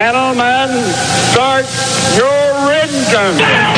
Gentlemen, start your engine.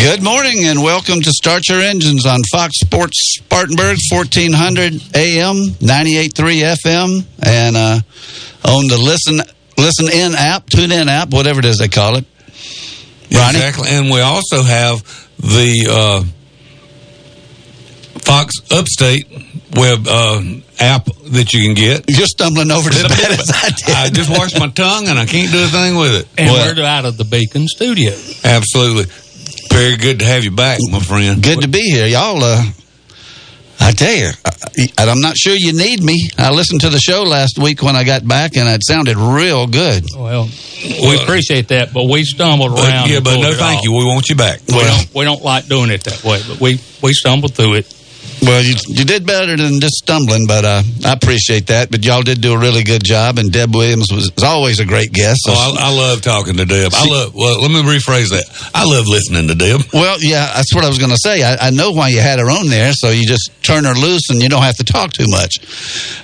Good morning and welcome to Start Your Engines on Fox Sports Spartanburg, 1400 AM, 98.3 FM, and uh, on the Listen Listen In app, Tune In app, whatever it is they call it. Ronnie? Exactly. And we also have the uh, Fox Upstate web uh, app that you can get. You're stumbling over as bad as I did. I just washed my tongue and I can't do a thing with it. And Well- we're out of the Beacon studio. Absolutely. Very good to have you back, my friend. Good to be here. Y'all, uh, I tell you, I, I'm not sure you need me. I listened to the show last week when I got back, and it sounded real good. Well, we appreciate that, but we stumbled But, around. yeah, but no thank off. you. We want you back. We Well- don't, we don't like doing it that way, but we, we stumbled through it. Well, you, you did better than just stumbling, but uh, I appreciate that. But y'all did do a really good job, and Deb Williams was, was always a great guest. So Oh, I, I love talking to Deb. I love. Well, let me rephrase that. I love listening to Deb. Well, yeah, that's what I was going to say. I, I know why you had her on there, so you just turn her loose and you don't have to talk too much.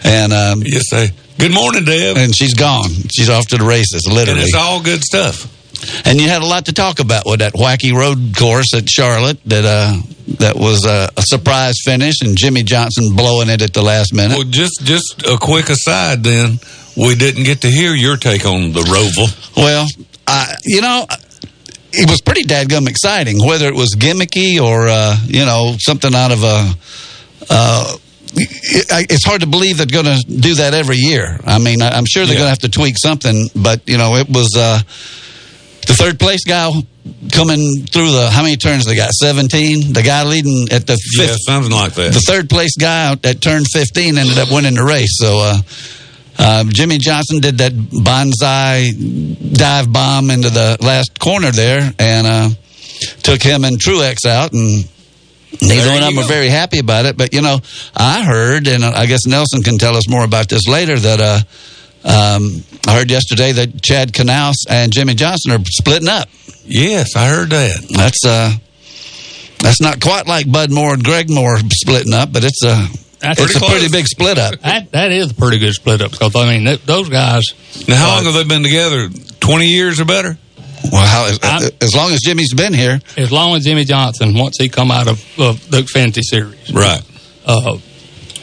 And um, You say, "Good morning, Deb," and she's gone. She's off to the races, and literally. it's all good stuff. And you had a lot to talk about with that wacky road course at Charlotte that uh, that was a, a surprise finish, and Jimmie Johnson blowing it at the last minute. Well, just just a quick aside, then we didn't get to hear your take on the Roval. Well, I, you know, it was pretty dadgum exciting, whether it was gimmicky or, uh, you know, something out of a. Uh, it's hard to believe they're going to do that every year. I mean, I'm sure they're Yeah. going to have to tweak something, but, you know, it was uh, the third place guy coming through the. How many turns they got? 17? The guy leading at the Yeah, something like that. The third place guy at turn 15 ended up winning the race. So, uh, uh, Jimmie Johnson did that bonsai dive bomb into the last corner there and uh, took him and Truex out. And neither one of them are very happy about it. But, you know, I heard, and I guess Nelson can tell us more about this later, that uh, um, I heard yesterday that Chad Knaus and Jimmie Johnson are splitting up. yes, I heard that. That's uh, that's not quite like Bud Moore and Greg Moore splitting up, but it's a That's it's a pretty pretty big split up. That that is a pretty good split up because I mean th- those guys. Now, how long have they been together? Twenty years or better? Well, how, as, as long as Jimmie's been here, As long as Jimmie Johnson, once he come out of, of the Xfinity Series, Right. uh,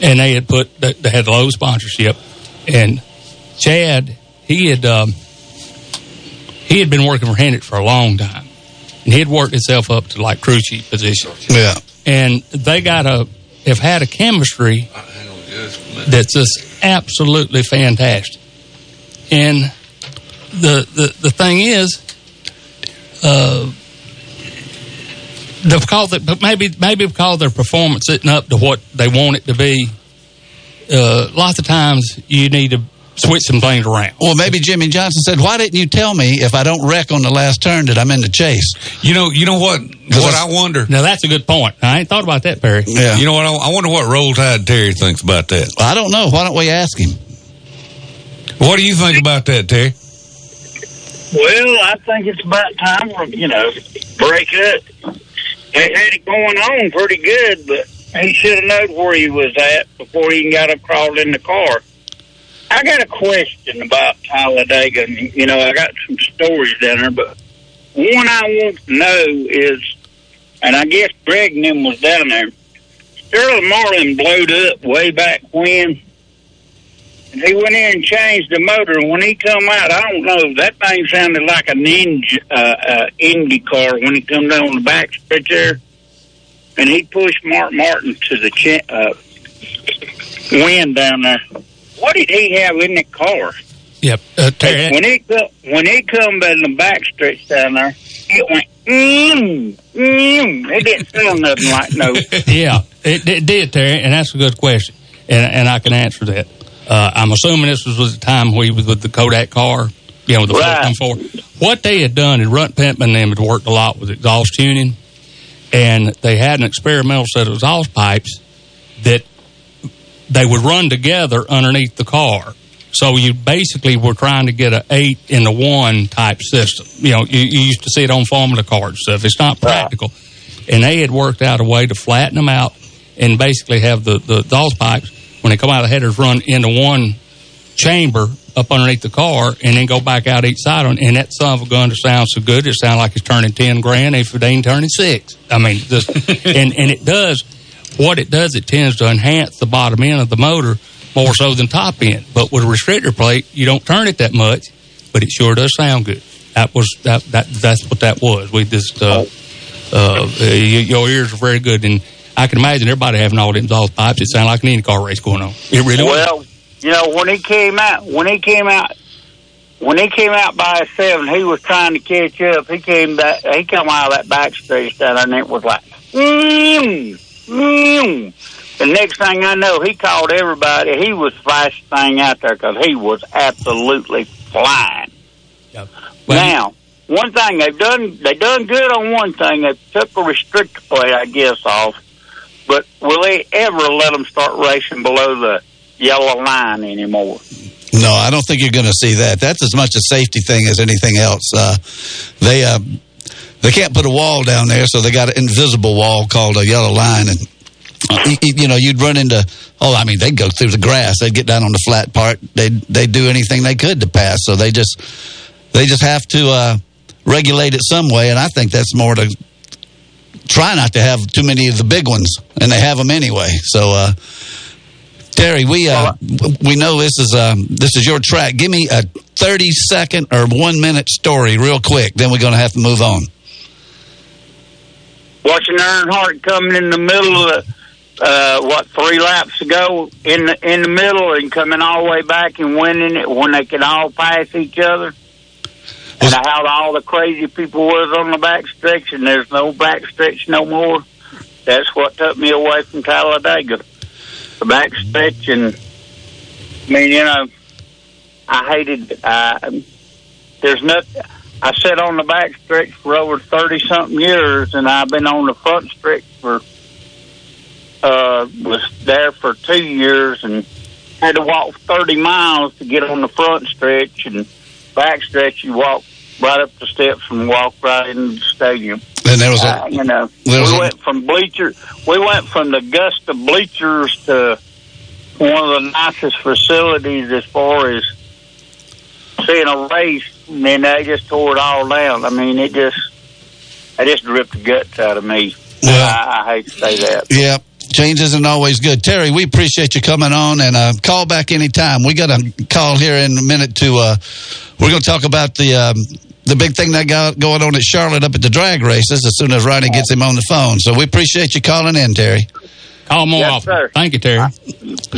and they had put they they had low sponsorship, and Chad he had um, he had been working for Hendricks for a long time, and he had worked himself up to like crew chief position, yeah, and they got a have had a chemistry that's just absolutely fantastic. And the the, the thing is, uh, the, because it, but maybe maybe because their performance isn't up to what they want it to be. Uh, lots of times you need to switch some things around. Well, maybe Jimmie Johnson said, "Why didn't you tell me if I don't wreck on the last turn that I'm in the chase?" You know, you know what? What I wonder. Now that's a good point. I ain't thought about that, Perry. Yeah, You know what? I, I wonder what Roll Tide Terry thinks about that. I don't know. Why don't we ask him? What do you think about that, Terry? Well, I think it's about time for, you know, break up. They had it going on pretty good, but he should have known where he was at before he even got up crawled in the car. I got a question about Talladega. You know, I got some stories down there, but one I want to know is, and I guess Greg them was down there. Sterling Marlin blowed up way back when. And he went in and changed the motor. And when he come out, I don't know, that thing sounded like a ninja, uh, uh, Indy car when he come down the back stretch there. And he pushed Mark Martin to the ch- uh, wind down there. What did he have in the car? Yep, uh, Terry. When he come, when he come down the back stretch down there, it went mm, mm. It didn't sound nothing like no. yeah, it, it did, Terry, and that's a good question, and and I can answer that. Uh, I'm assuming this was, was the time where he was with the Kodak car. you know, the Right. four. What they had done, and Runt Pittman and them had worked a lot with exhaust tuning, and they had an experimental set of exhaust pipes that they would run together underneath the car. So you basically were trying to get a eight in the one type system. You know, you, you used to see it on formula cards stuff. It's not practical. And they had worked out a way to flatten them out and basically have the, the exhaust pipes, when they come out of the headers, run into one chamber up underneath the car and then go back out each side on and that son of a gun to sound so good it sounds like it's turning 10 grand if it ain't turning six i mean just and and it does what it does it tends to enhance the bottom end of the motor more so than top end but with a restrictor plate you don't turn it that much but it sure does sound good that was that, that that's what that was we just uh uh your ears are very good and I can imagine everybody having all them exhaust pipes. It sounded like an IndyCar race going on. It really was. Well, you know, when he came out, when he came out, when he came out by seven, he was trying to catch up. He came back. He come out of that back stretch and it was like, mm. The next thing I know, he called everybody. He was the fastest thing out there because he was absolutely flying. Well, now, one thing they've done, they done good on one thing. They took a restrictor plate, I guess, off. But will they ever let them start racing below the yellow line anymore? No, I don't think you're going to see that. That's as much a safety thing as anything else. Uh, they uh, they can't put a wall down there, so they got an invisible wall called a yellow line, and y- y- you know you'd run into. Oh, I mean, they'd go through the grass. They'd get down on the flat part. They'd they'd do anything they could to pass. So they just they just have to uh, regulate it some way, and I think that's more to try not to have too many of the big ones, and they have them anyway. So. Uh, Terry, we uh, we know this is um, this is your track. Give me a thirty second or one minute story, real quick. Then we're going to have to move on. Watching Earnhardt coming in the middle of the, uh, what three laps ago in the in the middle and coming all the way back and winning it when they could all pass each other. And how all the crazy people was on the back stretch, and there's no back stretch no more. That's what took me away from Talladega. The back stretch, and I mean, you know, I hated. Uh, there's nothing. I sat on the back stretch for over thirty something years, and I've been on the front stretch for. Uh, was there for two years and had to walk thirty miles to get on the front stretch, and back stretch you walk right up the steps and walk right into the stadium. And there was Uh, a you know, we a- went from bleacher. We went from the Augusta bleachers to one of the nicest facilities as far as seeing a race, and then they just tore it all down. I mean, it just, it just ripped the guts out of me. Yeah. I, I hate to say that. yeah. Change isn't always good. Terry, we appreciate you coming on and uh, call back anytime. We got a call here in a minute to. Uh, we're going to talk about the um, the big thing that got going on at Charlotte up at the drag races as soon as Ronnie gets him on the phone. So we appreciate you calling in, Terry. Call more Yes, often. sir. Thank you, Terry.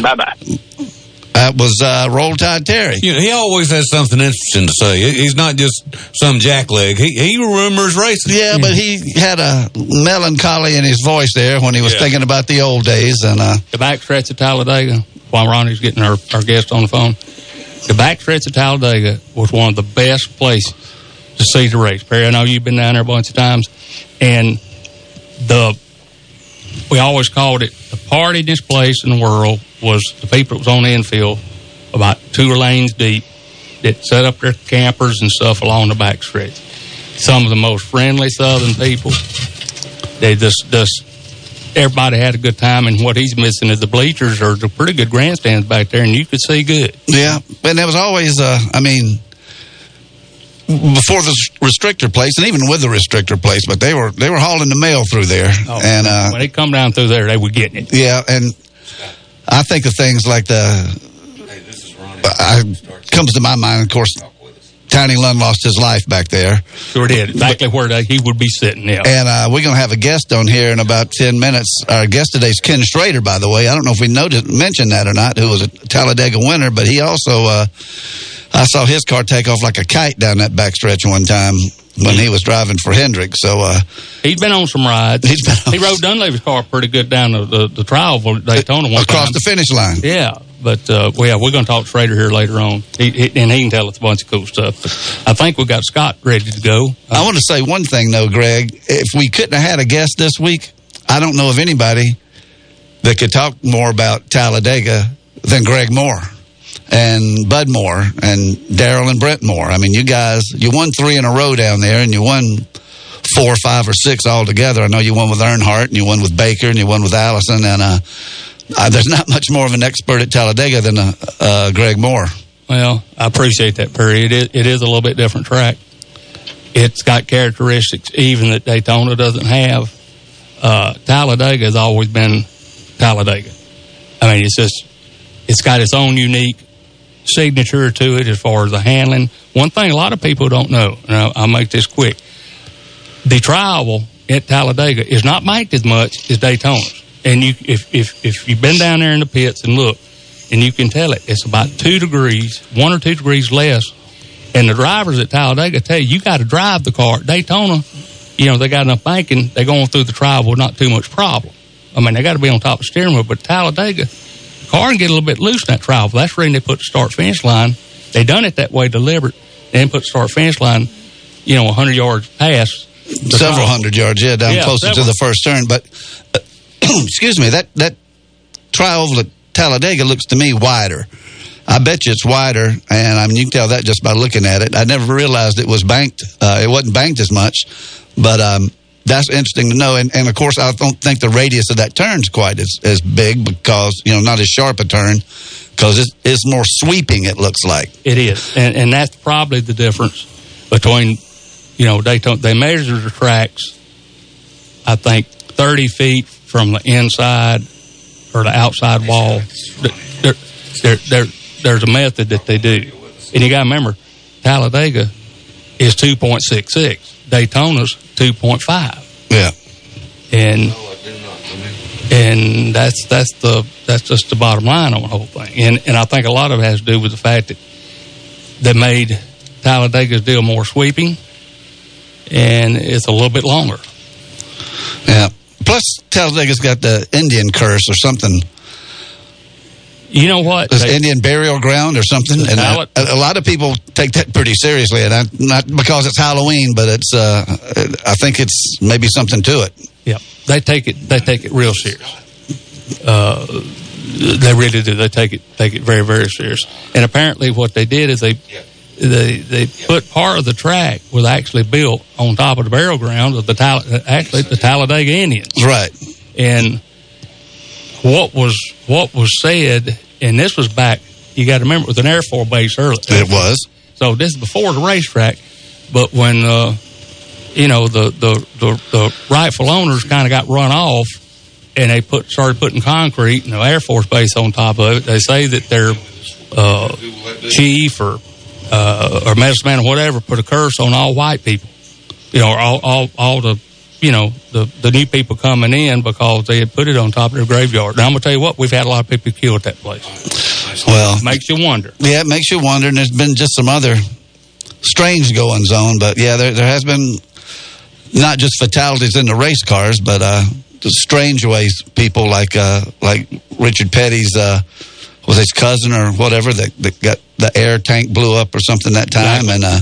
Bye bye. That was uh, Roll Tide Terry. You know, he always has something interesting to say. He's not just some jackleg. He he remembers racing. Yeah, but he had a melancholy in his voice there when he was Yeah. thinking about the old days, and uh, The back stretch of Talladega, while Ronnie's getting our, our guest on the phone, the back stretch of Talladega was one of the best places to see the race. Perry, I know you've been down there a bunch of times, and the we always called it the partyest place in the world was the people that was on the infield about two lanes deep that set up their campers and stuff along the back stretch. Some of the most friendly Southern people. They just just everybody had a good time, and what he's missing is the bleachers or the pretty good grandstands back there, and you could see good. yeah, and there was always, uh, I mean, before the restrictor plate, and even with the restrictor plate, but they were they were hauling the mail through there, Oh, and uh, when they come down through there, they were getting it. yeah, and I think of things like the Hey, this is Ronnie. I, comes to my mind, of course, Tiny Lund lost his life back there. Sure did. Exactly where he would be sitting. Yeah. And uh, we're going to have a guest on here in about 10 minutes. Our guest today is Ken Schrader, by the way. I don't know if we noticed, mentioned that or not, who was a Talladega winner, but he also, uh, I saw his car take off like a kite down that backstretch one time when he was driving for Hendrick. So, uh, He's been on some rides. He's been on he rode Donlavey's car pretty good down the, the, the trial for Daytona one across time. the finish line. yeah. But uh, well, yeah, we're going to talk to Schrader here later on, he, he, and he can tell us a bunch of cool stuff. I think we got Scott ready to go. I want to say one thing though, Greg. If we couldn't have had a guest this week, I don't know of anybody that could talk more about Talladega than Greg Moore and Bud Moore and Daryl and Brent Moore. I mean, you guys, you won three in a row down there, and you won four, five, or six all together. I know you won with Earnhardt, and you won with Baker, and you won with Allison, and uh, uh, there's not much more of an expert at Talladega than uh, uh, Greg Moore. Well, I appreciate that, Perry. It is, it is a little bit different track. It's got characteristics even that Daytona doesn't have. Uh, Talladega has always been Talladega. I mean, it's just it's got its own unique signature to it as far as the handling. One thing a lot of people don't know, and I'll, I'll make this quick: the trioval at Talladega is not banked as much as Daytona's. And you, if if if you've been down there in the pits and look, and you can tell it, it's about two degrees, one or two degrees less. And the drivers at Talladega tell you, you got to drive the car. At Daytona, you know, they got enough banking, they're going through the trioval, not too much problem. I mean, they got to be on top of the steering wheel, but Talladega, the car can get a little bit loose in that trioval. That's the reason they put the start finish line. They done it that way deliberate. They put the start finish line, you know, 100 yards past. several hundred yards, yeah, down Yeah, closer to the first turn. But uh, excuse me, that that trioval at Talladega looks to me wider. I bet you it's wider, and I mean you can tell that just by looking at it. I never realized it was banked. Uh, it wasn't banked as much, but um, that's interesting to know. And, and of course, I don't think the radius of that turn's quite as, as big because you know not as sharp a turn because it's, it's more sweeping. It looks like. It is, and and that's probably the difference between, you know, Daytona. They measure the tracks, I think, thirty feet from the inside or the outside wall. There, there, there, there's a method that they do, and you got to remember, Talladega is two point six six. Daytona's two point five, Yeah. and and that's that's the that's just the bottom line on the whole thing. And and I think a lot of it has to do with the fact that they made Talladega's deal more sweeping, and it's a little bit longer. Yeah. Plus, Talladega's got the Indian curse or something. You know what? This They- Indian burial ground or something. And I, a lot of people take that pretty seriously, and I, not because it's Halloween, but it's. Uh, I think it's maybe something to it. Yeah, they take it. They take it real serious. Uh, they really do. They take it take it very very serious. And apparently, what they did is they they they put part of the track was actually built on top of the burial ground of the Tal- actually the Talladega Indians. Right. And what was what was said, and this was back. You got to remember, it was an Air Force base early. It was. So this is before the racetrack, but when uh, you know the the the, the rightful owners kind of got run off, and they put started putting concrete and the Air Force base on top of it. They say that their uh, chief or uh, or medicine man or whatever put a curse on all white people. You know, or all all all the you know the the new people coming in because they had put it on top of their graveyard. Now I'm gonna tell you what, we've had a lot of people killed at that place. Well, Makes you wonder. yeah, it makes you wonder, and there's been just some other strange goings on, but yeah, there there has been not just fatalities in the race cars, but uh, the strange ways people like uh, like Richard Petty's uh, was his cousin or whatever that, that got the air tank blew up or something that time, Exactly. and uh,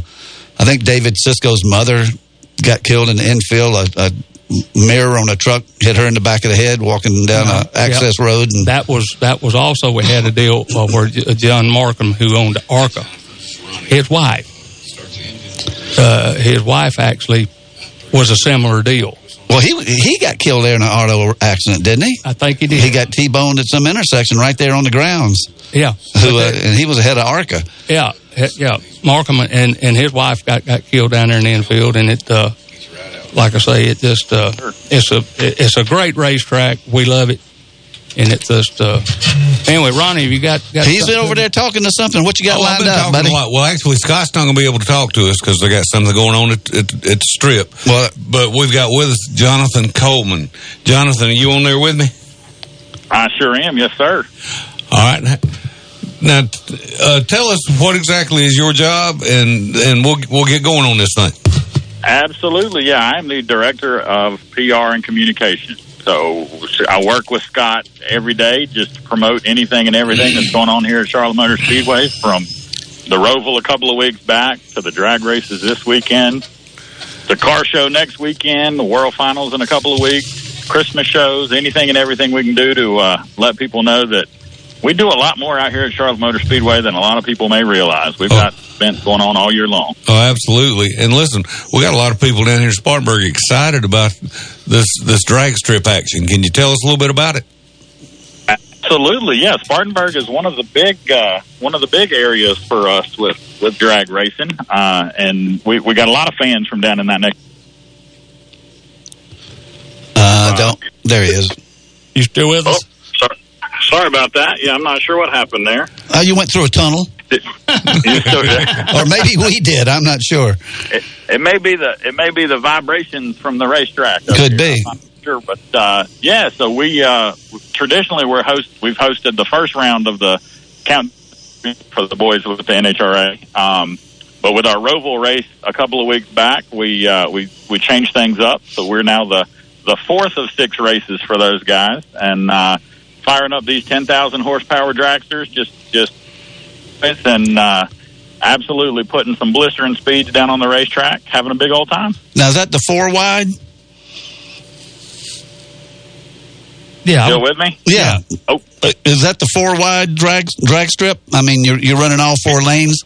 I think David Cisco's mother got killed in the infield. A, a mirror on a truck hit her in the back of the head walking down Uh-huh. a access road, and that was that was also we had a deal uh, where John Marcum, who owned Arca, his wife, uh, his wife actually was a similar deal. Well, he he got killed there in an auto accident, didn't he? I think he did. He got T-boned at some intersection right there on the grounds. yeah, Who uh, and he was ahead of Arca. yeah, yeah. Marcum and and his wife got got killed down there in the infield, and it. Uh, like I say, it just uh, it's a it's a great racetrack. We love it, and it's just uh, anyway. Ronnie, have you got, got he's been over there talking to something. What you got Oh, I've lined been up, buddy? a lot. Well, actually, Scott's not going to be able to talk to us because they got something going on at, at, at the strip. Well- but we've got with us Jonathan Coleman. Jonathan, are you on there with me? I sure am, yes, sir. All right. Now, uh, tell us what exactly is your job, and and we'll we'll get going on this thing. Absolutely, yeah. I'm the director of PR and communication. So I work with Scott every day just to promote anything and everything that's going on here at Charlotte Motor Speedway from the Roval a couple of weeks back to the drag races this weekend, the car show next weekend, the World Finals in a couple of weeks, Christmas shows, anything and everything we can do to uh, let people know that we do a lot more out here at Charlotte Motor Speedway than a lot of people may realize. We've Oh. got events going on all year long. Oh, absolutely. And listen, we got a lot of people down here in Spartanburg excited about this this drag strip action. Can you tell us a little bit about it? Absolutely, yeah. Spartanburg is one of the big uh, one of the big areas for us with with drag racing, uh, and we we got a lot of fans from down in that neck. Uh, don't. There he is. You still with us? sorry, sorry about that. Yeah, I'm not sure what happened there. Oh, you went through a tunnel, You still there? or maybe we did. I'm not sure. it, it may be the it may be the vibrations from the racetrack. Could here. be. I'm not sure, but uh, yeah. So we uh, traditionally we're host we've hosted the first round of the count for the boys with the NHRA. Um, but with our Roval race a couple of weeks back, we uh, we we changed things up. So we're now the the fourth of six races for those guys, and uh, firing up these ten thousand horsepower dragsters. Just just and uh, absolutely putting some blistering speeds down on the racetrack, having a big old time. Now is that the four wide? Yeah. Still with me? Yeah. Oh, Uh, Is that the four wide drag drag strip? I mean, you're you're running all four lanes.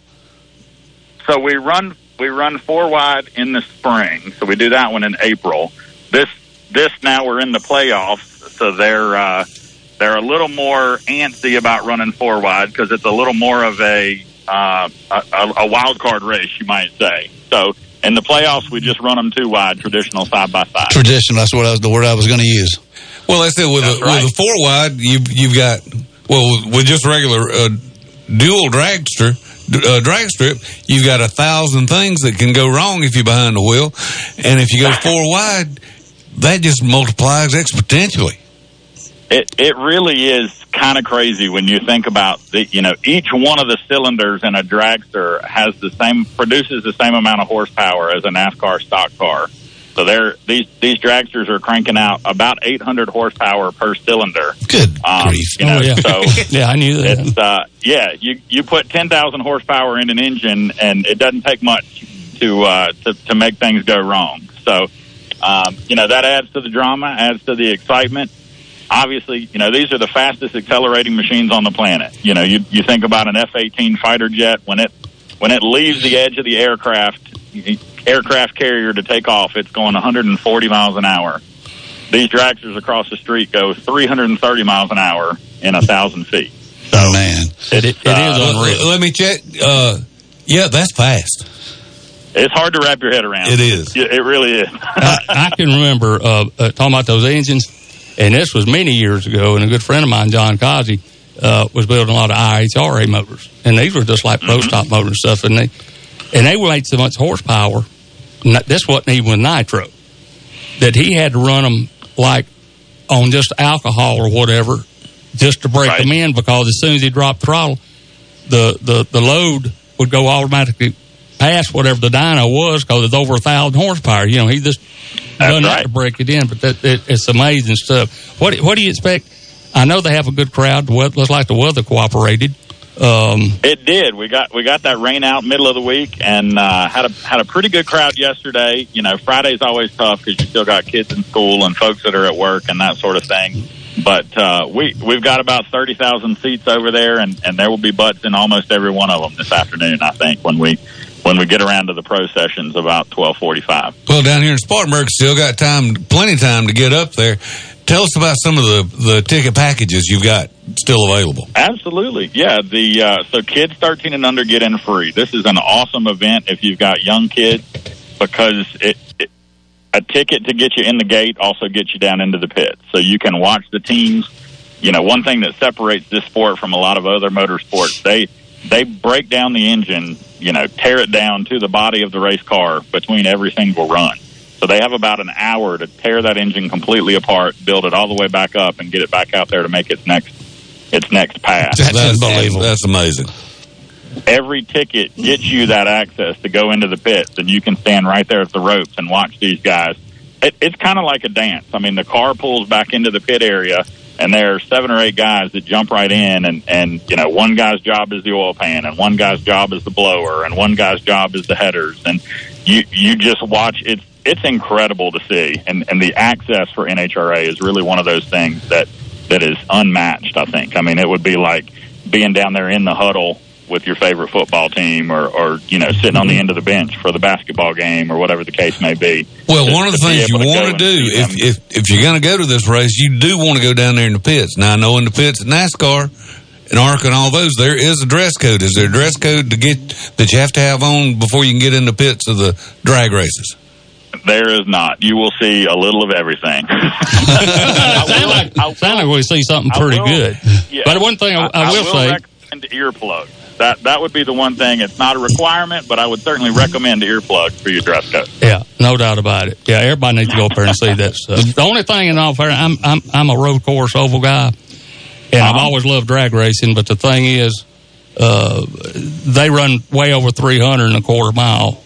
so we run we run four wide in the spring. So we do that one in April. This this now we're in the playoffs, so they're uh, they're a little more antsy about running four wide because it's a little more of a, uh, a a wild card race, you might say. So in the playoffs, we just run them two wide, traditional side by side. Traditional. That's what I was, the word I was going to use. Well, that's it. With That's a right. with a four wide, you you've got well with just regular uh, dual dragster uh, drag strip, you've got a thousand things that can go wrong if you're behind the wheel, and if you go four wide, that just multiplies exponentially. It it really is kind of crazy when you think about the you know each one of the cylinders in a dragster has the same produces the same amount of horsepower as a NASCAR stock car. So they're these these dragsters are cranking out about 800 horsepower per cylinder. Good Um, grief. you know, Oh, yeah. so Yeah, I knew that. it's uh yeah you you put 10,000 horsepower in an engine and it doesn't take much to uh to, to make things go wrong. So um, you know that adds to the drama, adds to the excitement. Obviously, you know these are the fastest accelerating machines on the planet. You know, you you think about an F-18 fighter jet when it when it leaves the edge of the aircraft aircraft carrier to take off, it's going 140 miles an hour. These dragsters across the street go 330 miles an hour in a thousand feet. Oh man. It, it, it is Uh, unreal. Let me check. Uh, yeah, that's fast. It's hard to wrap your head around. It is. It, it really is. I, I can remember uh, uh, talking about those engines, and this was many years ago. And a good friend of mine, John Kazi, uh, was building a lot of IHRA motors, and these were just like pro stock motors and stuff. And they and they made so much horsepower. This wasn't even with nitro that he had to run them like on just alcohol or whatever, just to break Right. them in. Because as soon as he dropped throttle, the the the load would go automatically past whatever the dyno was because it's over a thousand horsepower. You know, he just That's done right. to break it in, but that it, it's amazing stuff. What what do you expect? I know they have a good crowd. The weather, looks like the weather cooperated. Um, It did. We got we got that rain out middle of the week, and uh, had a had a pretty good crowd yesterday. You know, Friday's always tough because you still got kids in school and folks that are at work and that sort of thing. But uh, we we've got about thirty thousand seats over there, and, and there will be butts in almost every one of them this afternoon. I think when we when we get around to the pro sessions about twelve forty five. Well, down here in Spartanburg, still got time, plenty of time to get up there. Tell us about some of the the ticket packages you've got still available. Absolutely, yeah. The uh, so kids thirteen and under get in free. This is an awesome event if you've got young kids because it, it a ticket to get you in the gate also gets you down into the pit, so you can watch the teams. You know, one thing that separates this sport from a lot of other motorsports, they they break down the engine, you know, tear it down to the body of the race car between every single run. So they have about an hour to tear that engine completely apart, build it all the way back up, and get it back out there to make its next its next pass. That's, unbelievable. That's amazing. Every ticket gets you that access to go into the pits, and you can stand right there at the ropes and watch these guys it, it's kind of like a dance. I mean, the car pulls back into the pit area, and there are seven or eight guys that jump right in, and and you know, one guy's job is the oil pan, and one guy's job is the blower, and one guy's job is the headers, and you you just watch. It's it's incredible to see, and and the access for NHRA is really one of those things that that is unmatched. I think. I mean, it would be like being down there in the huddle with your favorite football team or, or you know sitting on the end of the bench for the basketball game or whatever the case may be. Well, To- one of the things you able to go want to do see if, if if you're going to go to this race, you do want to go down there in the pits. Now, I know in the pits at NASCAR and ARC and all those, there is a dress code. Is there a dress code to get that you have to have on before you can get in the pits of the drag races? there is not. You will see a little of everything. sound like, I sound like we see something pretty will- good. Yeah. But one thing I, I will say, recommend earplugs. That that would be the one thing. It's not a requirement, but I would certainly recommend earplugs for your dress code. yeah, no doubt about it. Yeah, everybody needs to go up there and see that stuff. The only thing in all fairness, I'm I'm I'm a road course oval guy, and I've Uh-huh. always loved drag racing. But the thing is, uh, they run way over 300 and a quarter mile.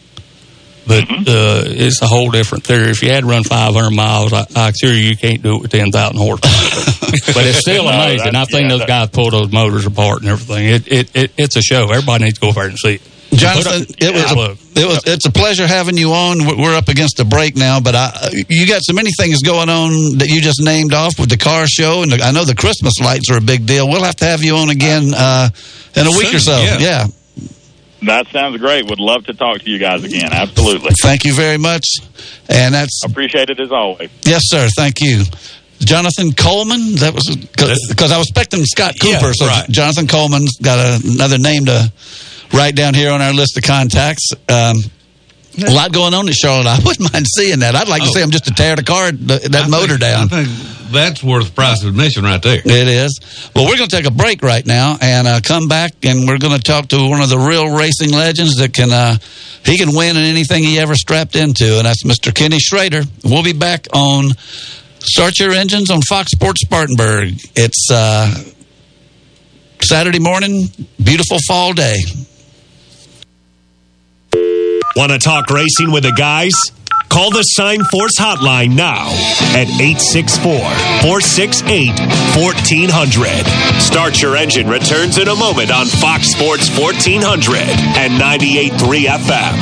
But Mm-hmm. uh, it's a whole different theory. If you had to run 500 miles, I, I assure you, you can't do it with 10,000 horsepower. but it's still No, amazing. I think yeah, those that- guys pull those motors apart and everything. It, it, it it's a show. Everybody needs to go over there and see it. Jonathan, up- it was a, it was it's a pleasure having you on. We're- We're up against a break now, but I, you got so many things going on that you just named off with the car show, and I know the Christmas lights are a big deal. We'll have to have you on again uh, in a week or so. Yeah. yeah. That sounds great. Would love to talk to you guys again. Absolutely. Thank you very much. And that's Appreciate it as always. yes, sir. Thank you. Jonathan Coleman. That was because I was expecting Scott Yeah, Cooper. so right. Jonathan Coleman's got a, another name to write down here on our list of contacts. Um, a lot going on in Charlotte. I wouldn't mind seeing that. I'd like to Oh. see him just to tear the car that I motor think- down. I think that's worth the price of admission right there. It is. Well, we're going to take a break right now and uh, come back, and we're going to talk to one of the real racing legends that can uh, he can win in anything he ever strapped into, and that's Mr. Kenny Schrader. We'll be back on Start Your Engines on Fox Sports Spartanburg. It's uh, Saturday morning, beautiful fall day. Want to talk racing with the guys? Call the Sign Force hotline now at 864 468 1400. Start Your Engine returns in a moment on Fox Sports 1400 and 98.3 FM.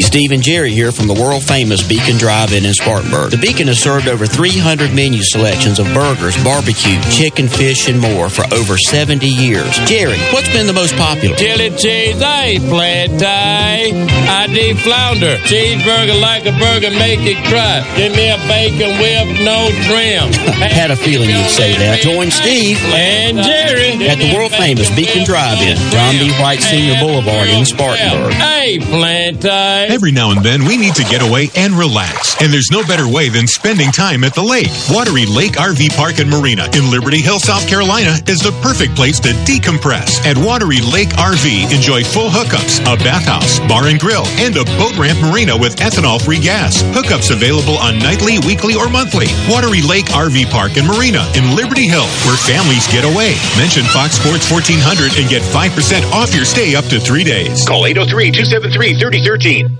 Steve and Jerry here from the world famous Beacon Drive-In in Spartanburg. The Beacon has served over 300 menu selections of burgers, barbecue, chicken, fish, and more for over 70 years. Jerry, what's been the most popular? Chili cheese, I ain't flat tie. I deep flounder. Cheeseburger like a burger, make it cry. Give me a bacon with no trim. Had a feeling you'd say that. Join Steve And Jerry. at the world famous Beacon Drive-In, John B. White Senior Boulevard in Spartanburg. Hey, plant tie. Every now and then, we need to get away and relax. And there's no better way than spending time at the lake. Wateree Lake RV Park and Marina in Liberty Hill, South Carolina is the perfect place to decompress. At Wateree Lake RV, enjoy full hookups, a bathhouse, bar and grill, and a boat ramp marina with ethanol free gas. Hookups available on nightly, weekly, or monthly. Wateree Lake RV Park and Marina in Liberty Hill, where families get away. Mention Fox Sports 1400 and get 5% off your stay up to three days. Call 803 273 3013.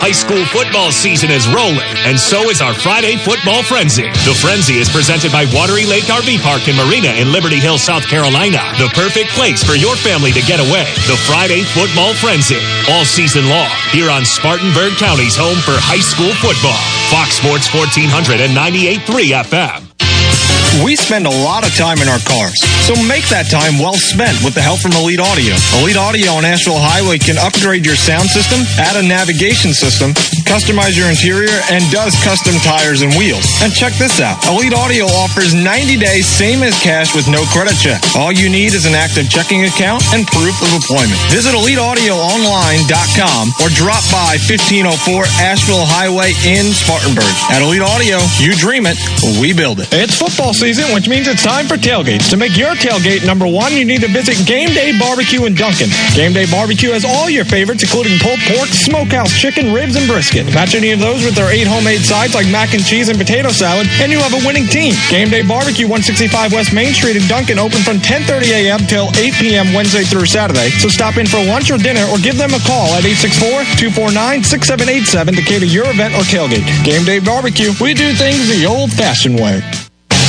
High school football season is rolling, and so is our Friday football frenzy. The frenzy is presented by Wateree Lake RV Park and Marina in Liberty Hill, South Carolina. The perfect place for your family to get away. The Friday football frenzy, all season long, here on Spartanburg County's home for high school football. Fox Sports 1400 and 98.3 FM. We spend a lot of time in our cars, so make that time well spent with the help from Elite Audio. Elite Audio on Asheville Highway can upgrade your sound system, add a navigation system, customize your interior, and does custom tires and wheels. And check this out. Elite Audio offers 90 days same as cash with no credit check. All you need is an active checking account and proof of employment. Visit EliteAudioOnline.com or drop by 1504 Asheville Highway in Spartanburg. At Elite Audio, you dream it, we build it. It's football season, which means it's time for tailgates. To make your tailgate number one, you need to visit Game Day Barbecue in Duncan. Game Day Barbecue has all your favorites, including pulled pork, smokehouse chicken, ribs, and brisket. Match any of those with their eight homemade sides like mac and cheese and potato salad, and you have a winning team. Game Day Barbecue, 165 West Main Street in Duncan, open from 10:30 a.m. till 8 p.m. Wednesday through Saturday. So stop in for lunch or dinner, or give them a call at 864-249-6787 to cater your event or tailgate. Game Day Barbecue, we do things the old-fashioned way.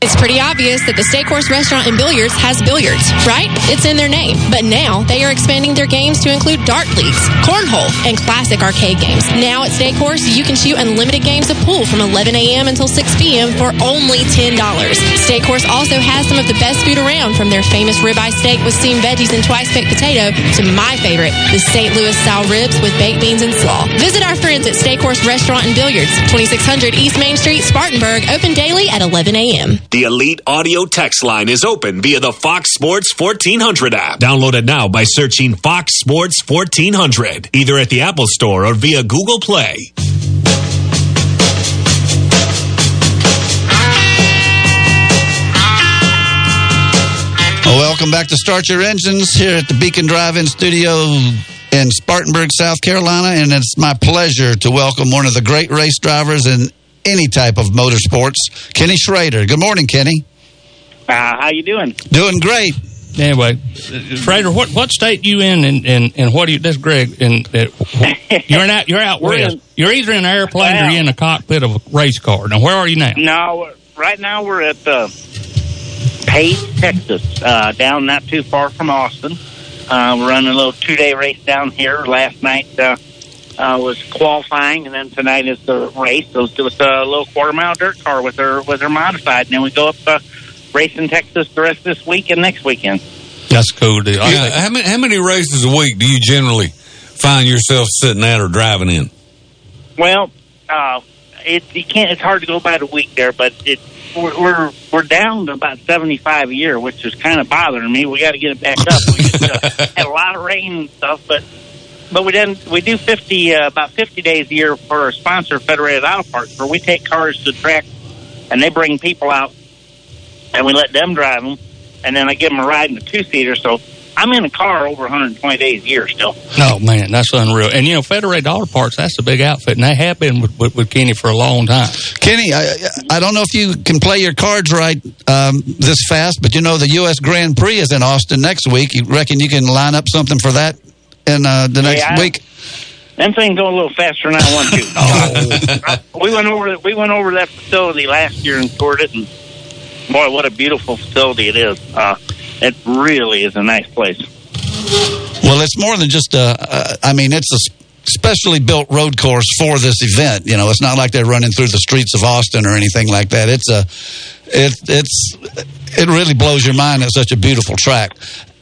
It's pretty obvious that the Steak Horse Restaurant and Billiards has billiards, right? It's in their name. But now they are expanding their games to include dart leagues, cornhole, and classic arcade games. Now at Steak Horse, you can shoot unlimited games of pool from 11 a.m. until 6 p.m. for only $10. Steak Horse also has some of the best food around, from their famous ribeye steak with steamed veggies and twice baked potato to my favorite, the St. Louis style ribs with baked beans and slaw. Visit our friends at Steak Horse Restaurant and Billiards, 2600 East Main Street, Spartanburg, open daily at 11 a.m. The Elite Audio text line is open via the Fox Sports 1400 app. Download it now by searching Fox Sports 1400, either at the Apple Store or via Google Play. Welcome back to Start Your Engines here at the Beacon Drive-In Studio in Spartanburg, South Carolina, and it's my pleasure to welcome one of the great race drivers in any type of motorsports, Kenny Schrader. Good morning, Kenny. Uh, how you doing? Doing great. Anyway, Schrader, what what state you in, and and, and what do you? That's Greg. And uh, you're in out. You're out We're west. in- you're either in an airplane or you're in the cockpit of a race car. Now, where are you now? No, right now we're at uh, Paige, Texas, uh, down not too far from Austin. Uh, we're running a little two-day race down here. Last night uh, uh, was qualifying, and then tonight is the race. So it's just a little quarter-mile dirt car with her with her modified, and then we go up uh, race in Texas the rest of this week and next weekend. That's cool deal. I Yeah, think- how many how many races a week do you generally find yourself sitting at or driving in? Well, uh, it you can't. It's hard to go by the week there, but it we're we're, we're down to about seventy five a year, which is kind of bothering me. We got to get it back up. We just, uh, had a lot of rain and stuff, but but we didn't. We do fifty uh, about fifty days a year for our sponsor, Federated Auto Parts, where we take cars to the track and they bring people out and we let them drive them, and then I give them a ride in the two seater. So I'm in a car over 120 days a year still. Oh man, that's unreal. And you know, Federated Auto Parts, that's a big outfit, and they have been with, with, with Kenny for a long time. Kenny, I, I don't know if you can play your cards right um, this fast, but you know the U.S. Grand Prix is in Austin next week. You reckon you can line up something for that in uh, the next Yeah, week? Them things go a little faster than I want to. we went over we went over that facility last year and toured it, and boy, what a beautiful facility it is. Uh, it really is a nice place. Well, it's more than just a. Uh, I mean, it's a specially built road course for this event. You know, it's not like they're running through the streets of Austin or anything like that. It's a. It, it's it really blows your mind. It's such a beautiful track.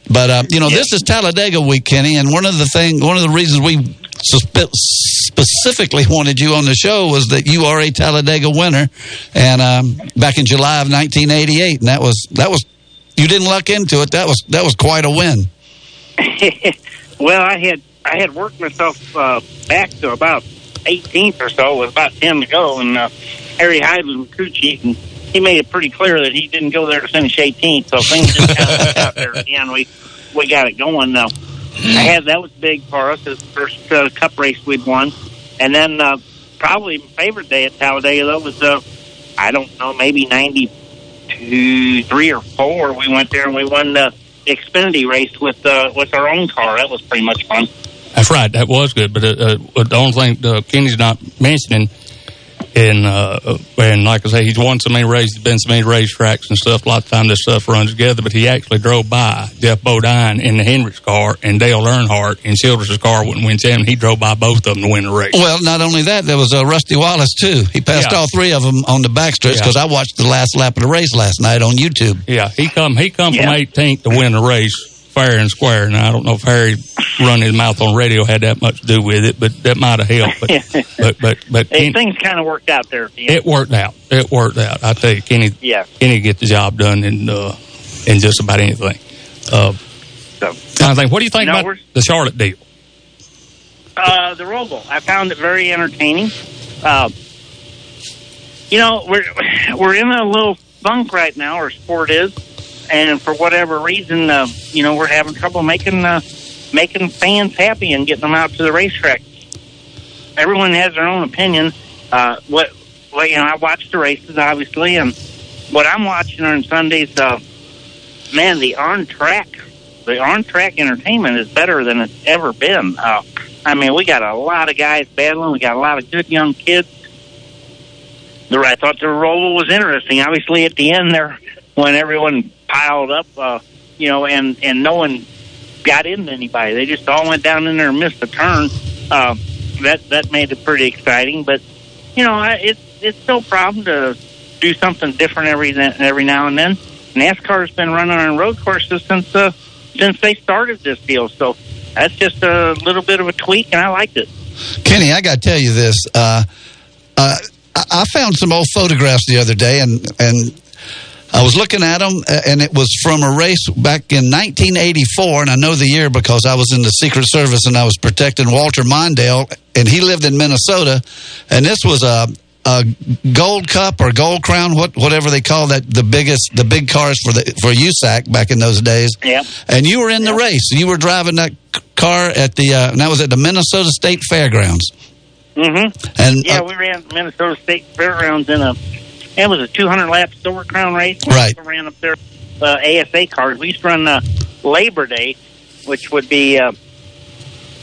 But uh, you know, this is Talladega week, Kenny, and one of the thing, one of the reasons we suspe- specifically wanted you on the show was that you are a Talladega winner, and um, back in July of 1988, and that was that was you didn't luck into it. That was that was quite a win. well, I had I had worked myself uh, back to about 18th or so with about 10 to go, and uh, Harry Hyde was crew chief, and he made it pretty clear that he didn't go there to finish 18th. So things just kind of worked out there at the end. We we got it going. Now I had that was big for us. It's the first uh, Cup race we'd won, and then uh, probably my favorite day at Talladega though was uh, I don't know maybe 90 two, three or four, we went there and we won the Xfinity race with uh, with our own car. That was pretty much fun. That's right. That was good. But uh, uh, the only thing uh, Kenny's not mentioning, and uh, and like I say, he's won so many races, been so many racetracks and stuff. A lot of time this stuff runs together. But he actually drove by Geoff Bodine in the Hendricks car and Dale Earnhardt in Childress' car wouldn't win champion. He drove by both of them to win the race. Well, not only that, there was uh, Rusty Wallace too. He passed Yeah. all three of them on the backstretch Yeah. because I watched the last lap of the race last night on YouTube. Yeah, he come he come Yeah. from 18th to win the race fair and square. Now I don't know if Harry running his mouth on radio had that much to do with it, but that might have helped. But but but but Hey, Ken- things kind of worked out there. it worked out. It worked out. I tell you, Kenny. Yeah. Kenny get the job done in uh, in just about anything. Uh, I think. What do you think No, about the Charlotte deal? Uh, the Roval. I found it very entertaining. Uh, you know, we're we're in a little funk right now, our sport is, and for whatever reason, uh, you know, we're having trouble making uh, making fans happy and getting them out to the racetrack. Everyone has their own opinion. Uh, what, well, you know, I watch the races obviously, and what I'm watching on Sundays, uh, man, the on track, the on track entertainment is better than it's ever been. Uh, I mean, we got a lot of guys battling. We got a lot of good young kids. The I thought the Roval was interesting. Obviously, at the end there, when everyone piled up, uh, you know, and and no one got into anybody. They just all went down in there and missed a turn. Uh, that that made it pretty exciting. But you know, it's it's no problem to do something different every every now and then. NASCAR's been running on road courses since uh, since they started this deal. So that's just a little bit of a tweak, and I liked it. Kenny, I got to tell you this. Uh, uh, I found some old photographs the other day, and and I was looking at them, and it was from a race back in 1984, and I know the year because I was in the Secret Service and I was protecting Walter Mondale, and he lived in Minnesota, and this was a. A gold cup or gold crown, what whatever they call that, the biggest, the big cars for the for USAC back in those days. Yeah. And you were in the race. You were driving that car at the, uh, and that was at the Minnesota State Fairgrounds. Mm-hmm. And yeah, uh, we ran Minnesota State Fairgrounds in a. It was a 200 lap Silver Crown race. Right. also ran up there uh, ASA cars. We used to run uh, Labor Day, which would be uh,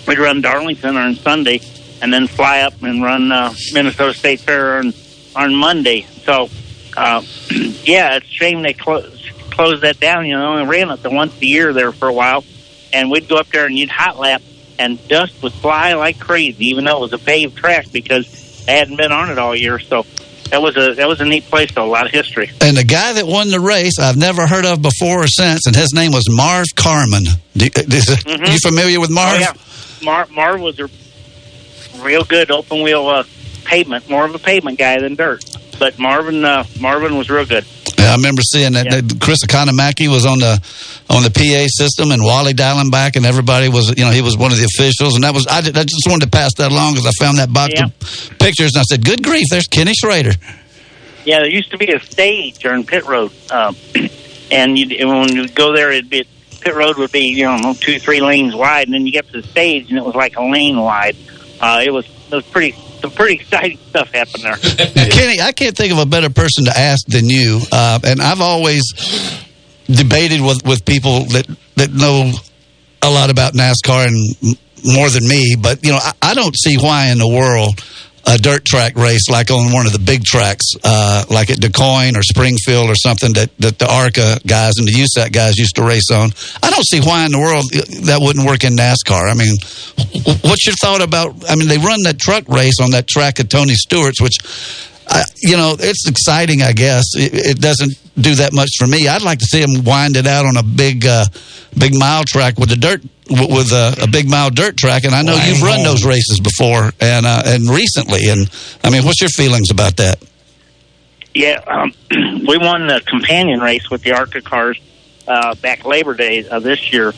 we'd run Darlington on Sunday, and then fly up and run uh, Minnesota State Fair on on Monday. So, uh, yeah, it's a shame they closed closed that down. You know, and ran it the once a year there for a while, and we'd go up there and you'd hot lap, and dust would fly like crazy, even though it was a paved track because they hadn't been on it all year. So. That was a that was a neat place, though. A lot of history. And the guy that won the race, I've never heard of before or since, and his name was Marv Carmen. Do, is, You familiar with Marv? Oh, yeah. Mar Marv was a real good open wheel uh, pavement, more of a pavement guy than dirt. But Marvin uh, Marvin was real good. Yeah, I remember seeing that, that Chris Economaki was on the on the PA system, and Wally Dallenbach, and everybody was, you know, he was one of the officials, and that was I, did, I just wanted to pass that along because I found that box of pictures, and I said, "Good grief, there's Kenny Schrader." Yeah, there used to be a stage on pit road, um, and and when you go there, it'd be pit road would be you know two three lanes wide, and then you get to the stage, and it was like a lane wide. Uh, it was it was pretty some pretty exciting stuff happened there. Kenny, I can't think of a better person to ask than you. Uh, and I've always debated with, with people that, that know a lot about NASCAR and more than me. But, you know, I, I don't see why in the world a dirt track race like on one of the big tracks, uh, like at DuQuoin or Springfield or something that, that the ARCA guys and the USAC guys used to race on. I don't see why in the world that wouldn't work in NASCAR. I mean, what's your thought about? I mean, they run that truck race on that track at Tony Stewart's, which, I, you know, it's exciting. I guess it, it doesn't do that much for me. I'd like to see them wind it out on a big, uh, big mile track with the dirt with a, a big mile dirt track. And I know you've run those races before and uh, and recently. And I mean, what's your feelings about that? Yeah, um, we won the companion race with the ARCA cars uh, back Labor Day of this year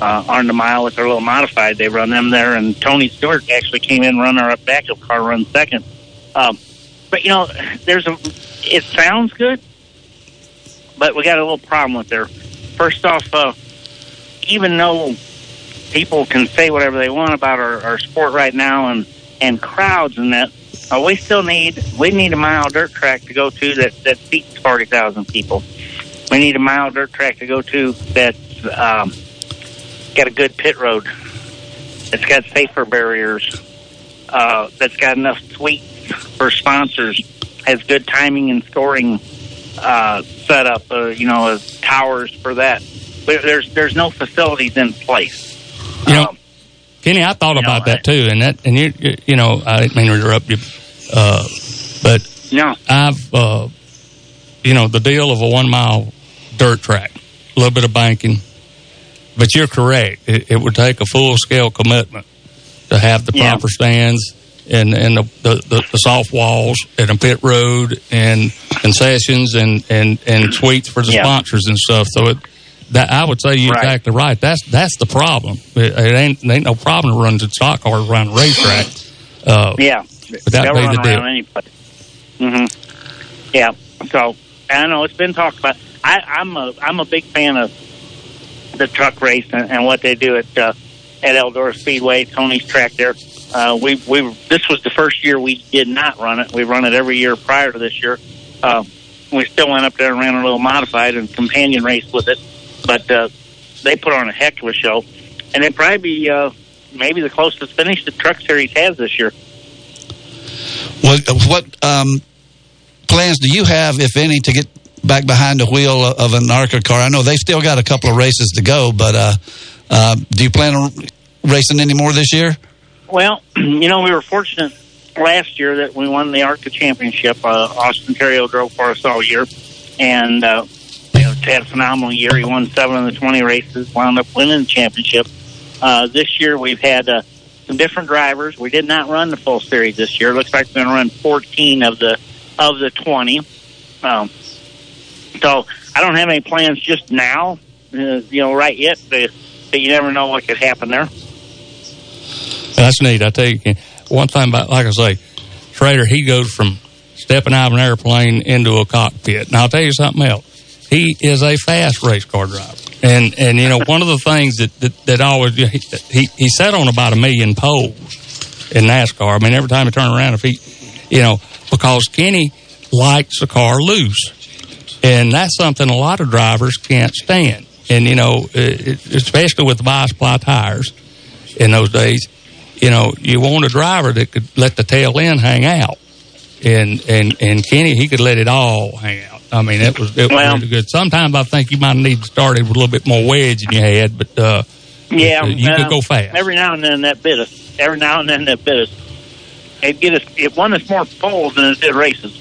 uh, on the mile with their little modified. They run them there, and Tony Stewart actually came in, run our backup car, run second. Um, but you know, there's a. It sounds good, but we got a little problem with there. First off, uh, even though people can say whatever they want about our, our sport right now and and crowds and that, uh, we still need we need a mile dirt track to go to that that seats forty thousand people. we need a mile dirt track to go to that's um, got a good pit road. It's got safer barriers. Uh, that's got enough suites for sponsors. Has good timing and scoring uh, setup. Uh, you know, uh, towers for that. But there's there's no facilities in place. You know, Kenny, I thought about that too, and that, and you, you, you know, I didn't mean to interrupt you, uh, but no, I've, uh, you know, the deal of a one mile dirt track, a little bit of banking, but you're correct. It, it would take a full scale commitment to have the Yeah. proper stands and and the, the, the, soft walls and a pit road and concessions and and and suites for the Yeah. sponsors and stuff. So it. That I would say you're Right. exactly right. That's that's the problem. It, it ain't it ain't no problem to run the stock cars around the racetrack. Uh, Yeah, But that be the deal. around any place. hmm Yeah. So I know. It's been talked about. I, I'm a I'm a big fan of the truck race and, and what they do at uh, at Eldora Speedway, Tony's track there. Uh, we we this was the first year we did not run it. We run it every year prior to this year. Uh, we still went up there and ran a little modified and companion race with it, but uh, they put on a heck of a show, and it probably be uh, maybe the closest finish the Truck Series has this year. What, what um, plans do you have, if any, to get back behind the wheel of an ARCA car? I know they've still got a couple of races to go, but uh, uh, do you plan on racing any more this year? Well, you know, we were fortunate last year that we won the ARCA championship. Uh, Austin Theriault drove for us all year, and uh, you know, had a phenomenal year. He won seven of the twenty races, wound up winning the championship. Uh, this year, we've had uh, some different drivers. We did not run the full series this year. Looks like we're going to run fourteen of the of the twenty. Um, so I don't have any plans just now, uh, you know, right yet. But, but you never know what could happen there. That's neat. I tell you, one thing about, like I say, Schrader, he goes from stepping out of an airplane into a cockpit. And I'll tell you something else. He is a fast race car driver. And, and you know, one of the things that, that, that always, he, he, he sat on about a million poles in NASCAR. I mean, every time he turned around, if he, you know, because Kenny likes the car loose. And that's something a lot of drivers can't stand. And, you know, especially with the bias-ply tires in those days, you know, you want a driver that could let the tail end hang out. And, and, and Kenny, he could let it all hang out. I mean, it was, it was Well- really good. Sometimes I think you might need to start it with a little bit more wedge in your head, but, uh, Yeah, you uh, could go fast. Every now and then that bit us. Every now and then that bit us. It get us. It won us more poles than it did races.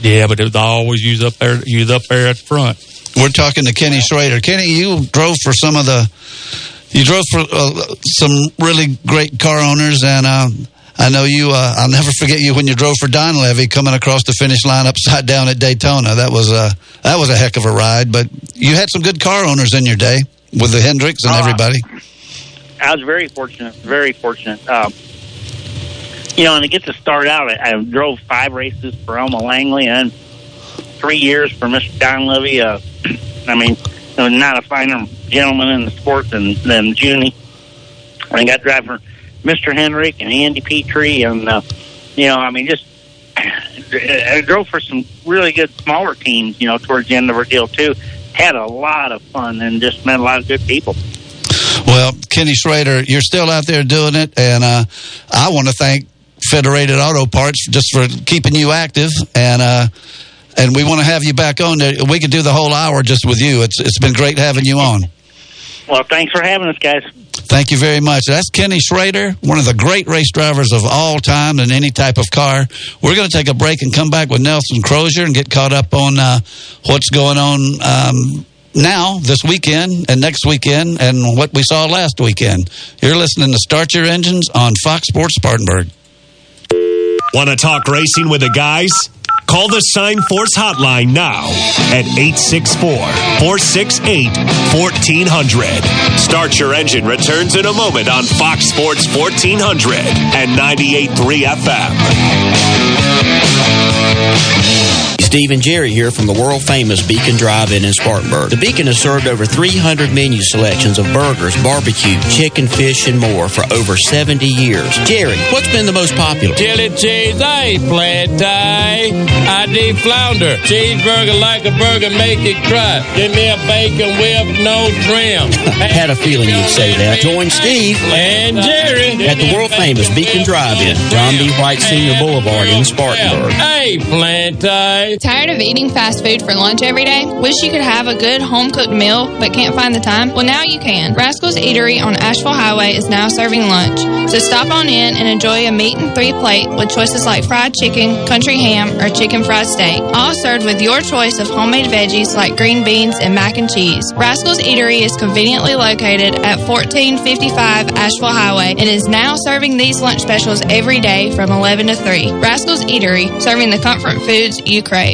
Yeah, but it was always use up there, use up there at the front. We're talking to Kenny Schrader. Kenny, you drove for some of the, you drove for uh, some really great car owners, and uh, I know you. Uh, I'll never forget you when you drove for Donlavey coming across the finish line upside down at Daytona. That was a that was a heck of a ride. But you had some good car owners in your day with the Hendricks and Oh, everybody. I was very fortunate. Very fortunate. Um, you know, and to get to start out, I, I drove five races for Elmo Langley and three years for Mr. Donlavey. Uh, I mean, there was not a finer gentleman in the sport than than Junie. I got to drive for Mr. Hendrick and Andy Petree, and uh, you know, I mean, just I drove for some really good smaller teams. You know, towards the end of our deal too. Had a lot of fun and just met a lot of good people. Well, Kenny Schrader, you're still out there doing it, and uh, I want to thank Federated Auto Parts just for keeping you active, and uh, and we want to have you back on there. We could do the whole hour just with you. It's it's been great having you on. Well, thanks for having us, guys. Thank you very much. That's Kenny Schrader, one of the great race drivers of all time in any type of car. We're going to take a break and come back with Nelson Crozier and get caught up on uh, what's going on um, now, this weekend, and next weekend, and what we saw last weekend. You're listening to Start Your Engines on Fox Sports Spartanburg. Want to talk racing with the guys? Call the Sign Force hotline now at 864 468 1400. Start Your Engine returns in a moment on Fox Sports 1400 and 98.3 FM. Steve and Jerry here from the world famous Beacon Drive-In in Spartanburg. The Beacon has served over 300 menu selections of burgers, barbecue, chicken, fish, and more for over 70 years. Jerry, what's been the most popular? Chili cheese, I flat tie. I deep flounder. Cheeseburger like a burger, make it cry. Give me a bacon with no trim. Had a feeling you'd say that. Join Steve and Jerry at the world famous Beacon Drive-In, John B. White Senior Boulevard in Spartanburg. Hey, plant tie. Tired of eating fast food for lunch every day? Wish you could have a good home cooked meal but can't find the time? Well, now you can. Rascal's Eatery on Asheville Highway is now serving lunch. So stop on in and enjoy a meat and three plate with choices like fried chicken, country ham, or chicken fried steak. All served with your choice of homemade veggies like green beans and mac and cheese. Rascal's Eatery is conveniently located at 1455 Asheville Highway and is now serving these lunch specials every day from 11 to 3. Rascal's Eatery, serving the comfort foods you crave.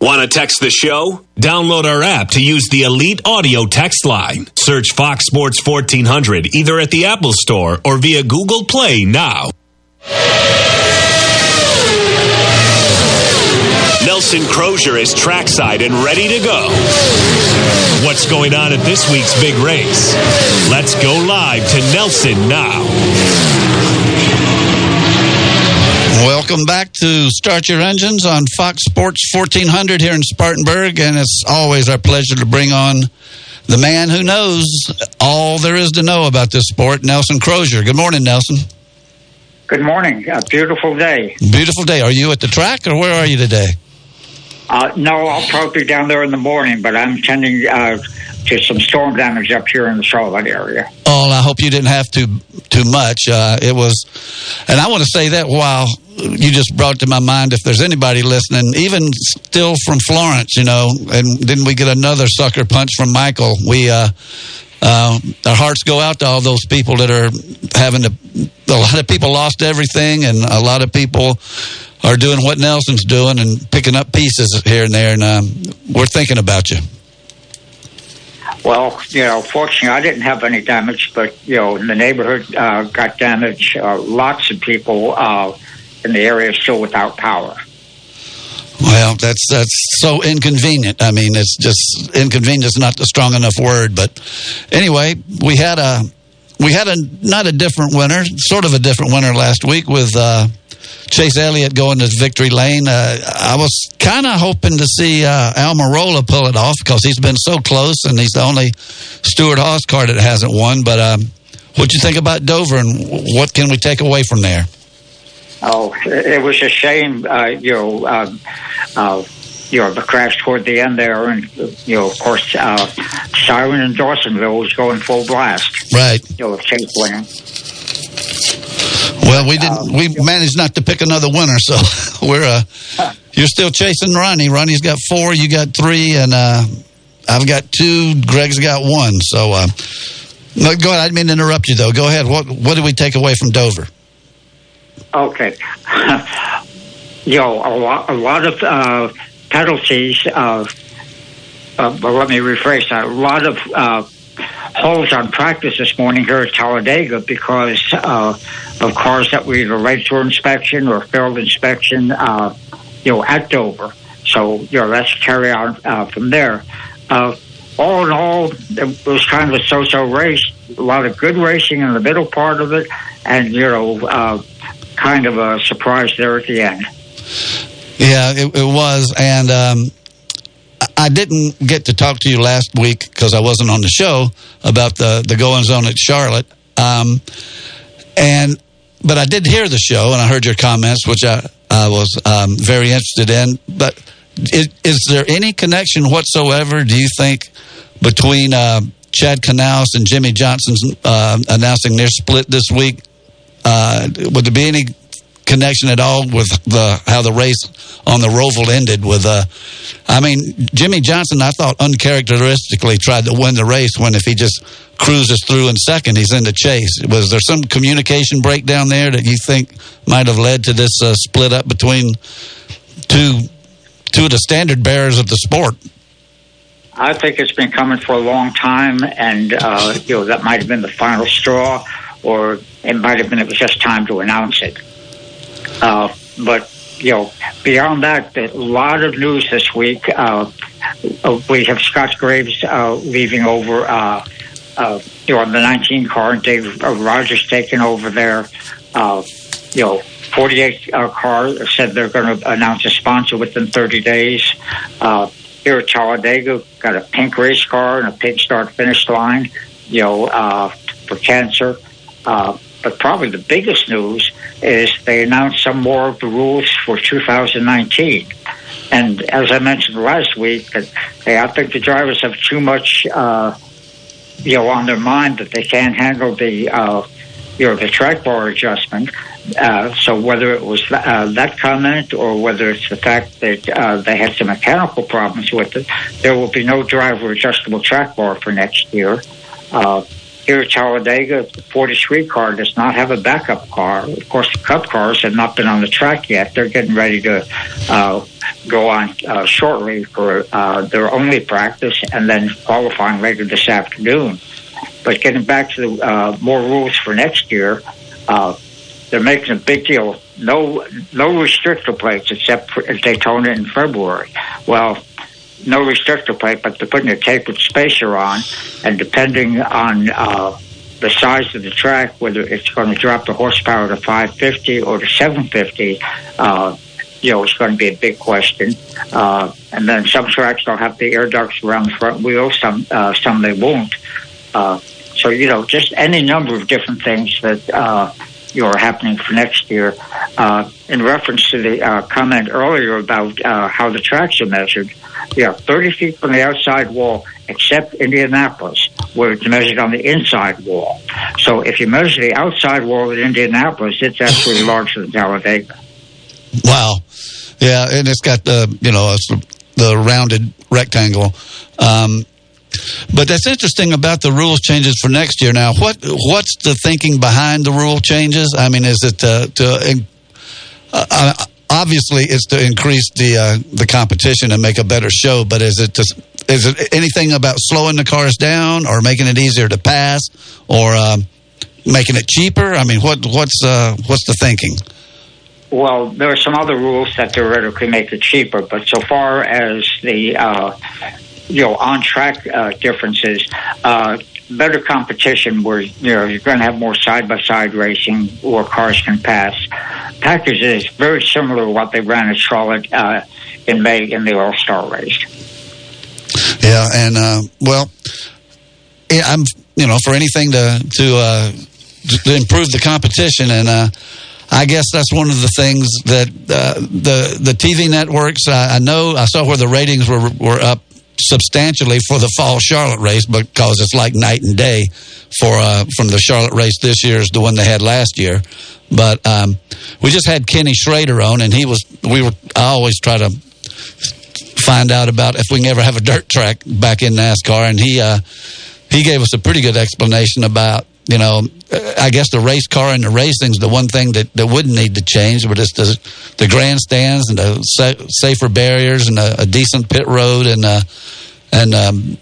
Want to text the show? Download our app to use the Elite Audio text line. Search Fox Sports 1400 either at the Apple Store or via Google Play now. Nelson Crozier is trackside and ready to go. What's going on at this week's big race? Let's go live to Nelson now. Welcome back to Start Your Engines on Fox Sports 1400 here in Spartanburg. And it's always our pleasure to bring on the man who knows all there is to know about this sport, Nelson Crozier. Good morning, Nelson. Good morning. A beautiful day. Beautiful day. Are you at the track or where are you today? Uh, no, I'll probably be down there in the morning, but I'm tending uh, to some storm damage up here in the Charlotte area. Oh, I hope you didn't have to too much. Uh, it was, and I want to say that while you just brought to my mind, if there's anybody listening, even still from Florence, you know, and then we get another sucker punch from Michael. We, uh, uh, our hearts go out to all those people that are having to. A lot of people lost everything, and a lot of people are doing what Nelson's doing and picking up pieces here and there. And um, we're thinking about you. Well, you know, fortunately, I didn't have any damage, but you know, the neighborhood uh, got damaged. Uh, lots of people uh, in the area still without power. Well, that's that's so inconvenient. I mean, it's just inconvenient is not a strong enough word. But anyway, we had a we had a not a different winner, sort of a different winner last week with uh, Chase Elliott going to victory lane. Uh, I was kind of hoping to see uh, Almirola pull it off because he's been so close, and he's the only Stewart Haas car that hasn't won. But um, what do you think about Dover, and what can we take away from there? Oh, it was a shame, uh, you know, uh, uh, you know, the crash toward the end there, and you know, of course, uh, Siren and Dawsonville was going full blast. Right. You know, Chase winning. Well, we didn't. We managed not to pick another winner, so we're. Uh, you're still chasing Ronnie. Ronnie's got four. You got three, and uh, I've got two. Greg's got one. So, uh, no, go ahead. I didn't mean to interrupt you, though. Go ahead. What What did we take away from Dover? Okay. you know, a lot, a lot of uh, penalties. Uh, uh, let me rephrase that. A lot of uh, holes on practice this morning here at Talladega because uh, of cars that were either late for inspection or failed inspection, uh, you know, at Dover. So, you know, let's carry on uh, from there. Uh, all in all, it was kind of a so-so race. A lot of good racing in the middle part of it, and you know, uh, kind of a surprise there at the end. Yeah, it, it was, and um, I- didn't get to talk to you last week because I wasn't on the show about the the goings on at Charlotte. Um, and but I did hear the show and I heard your comments, which I, I was um, very interested in. But is, is there any connection whatsoever? Do you think between uh, Chad Knaus and Jimmie Johnson uh, announcing their split this week? Uh, would there be any connection at all with the how the race on the Roval ended? With uh, I mean, Jimmie Johnson, I thought uncharacteristically tried to win the race when if he just cruises through in second, he's in the chase. Was there some communication breakdown there that you think might have led to this uh, split up between two two of the standard bearers of the sport? I think it's been coming for a long time, and uh, you know that might have been the final straw, or it might have been it was just time to announce it. Uh, but you know, beyond that, a lot of news this week. Uh, uh, we have Scott Graves uh, leaving over, uh, uh, you know, on the 19 car, and Dave uh, Rogers taking over there. You know, 48 uh, car said they're going to announce a sponsor within 30 days. Here at Talladega, got a pink race car and a pink start finish line, you know, for cancer. Uh, but probably the biggest news is they announced some more of the rules for 2019. And as I mentioned last week, that I think the drivers have too much, uh, you know, on their mind that they can't handle the, uh, you know, the track bar adjustment. Uh, so whether it was uh, that comment or whether it's the fact that uh, they had some mechanical problems with it, there will be no driver adjustable track bar for next year. Here at Talladega, the 43 car does not have a backup car. Of course, the Cup cars have not been on the track yet. They're getting ready to uh, go on uh, shortly for uh, their only practice and then qualifying later this afternoon. But getting back to the uh, more rules for next year, uh, they're making a big deal. No, no restrictor plates except for Daytona in February. Well, no restrictor plate, but they're putting a tapered spacer on, and depending on uh, the size of the track, whether it's going to drop the horsepower to 550 or to 750, uh, you know, it's going to be a big question. Uh, and then some tracks will have the air ducts around the front wheel, some uh, some they won't. Uh, so you know, just any number of different things that uh, are happening for next year. Uh, in reference to the uh, comment earlier about uh, how the tracks are measured, yeah, 30 feet from the outside wall, except Indianapolis, where it's measured on the inside wall. So if you measure the outside wall at Indianapolis, it's actually larger than Talladega. Wow. Yeah, and it's got the you know the rounded rectangle. Um, but that's interesting about the rules changes for next year. Now, what what's the thinking behind the rule changes? I mean, is it to, to uh, uh, obviously it's to increase the uh, the competition and make a better show, but is it to, is it anything about slowing the cars down or making it easier to pass or um, making it cheaper? I mean, what what's uh, what's the thinking? Well, there are some other rules that theoretically make it cheaper, but so far as the uh, you know on track uh, differences, uh, better competition where you know you're going to have more side by side racing where cars can pass. Package is very similar to what they ran at Charlotte uh, in May in the All Star race. Yeah, and uh, well, I'm you know for anything to to, uh, to improve the competition, and uh, I guess that's one of the things that uh, the the TV networks. I, I know I saw where the ratings were were up substantially for the fall Charlotte race because it's like night and day for uh, from the Charlotte race this year is the one they had last year. But um, we just had Kenny Schrader on, and he was we were. I always try to find out about if we can ever have a dirt track back in NASCAR, and he uh, he gave us a pretty good explanation about you know I guess the race car and the racing's the one thing that, that wouldn't need to change, but it's the the grandstands and the sa- safer barriers and a, a decent pit road and uh, and um,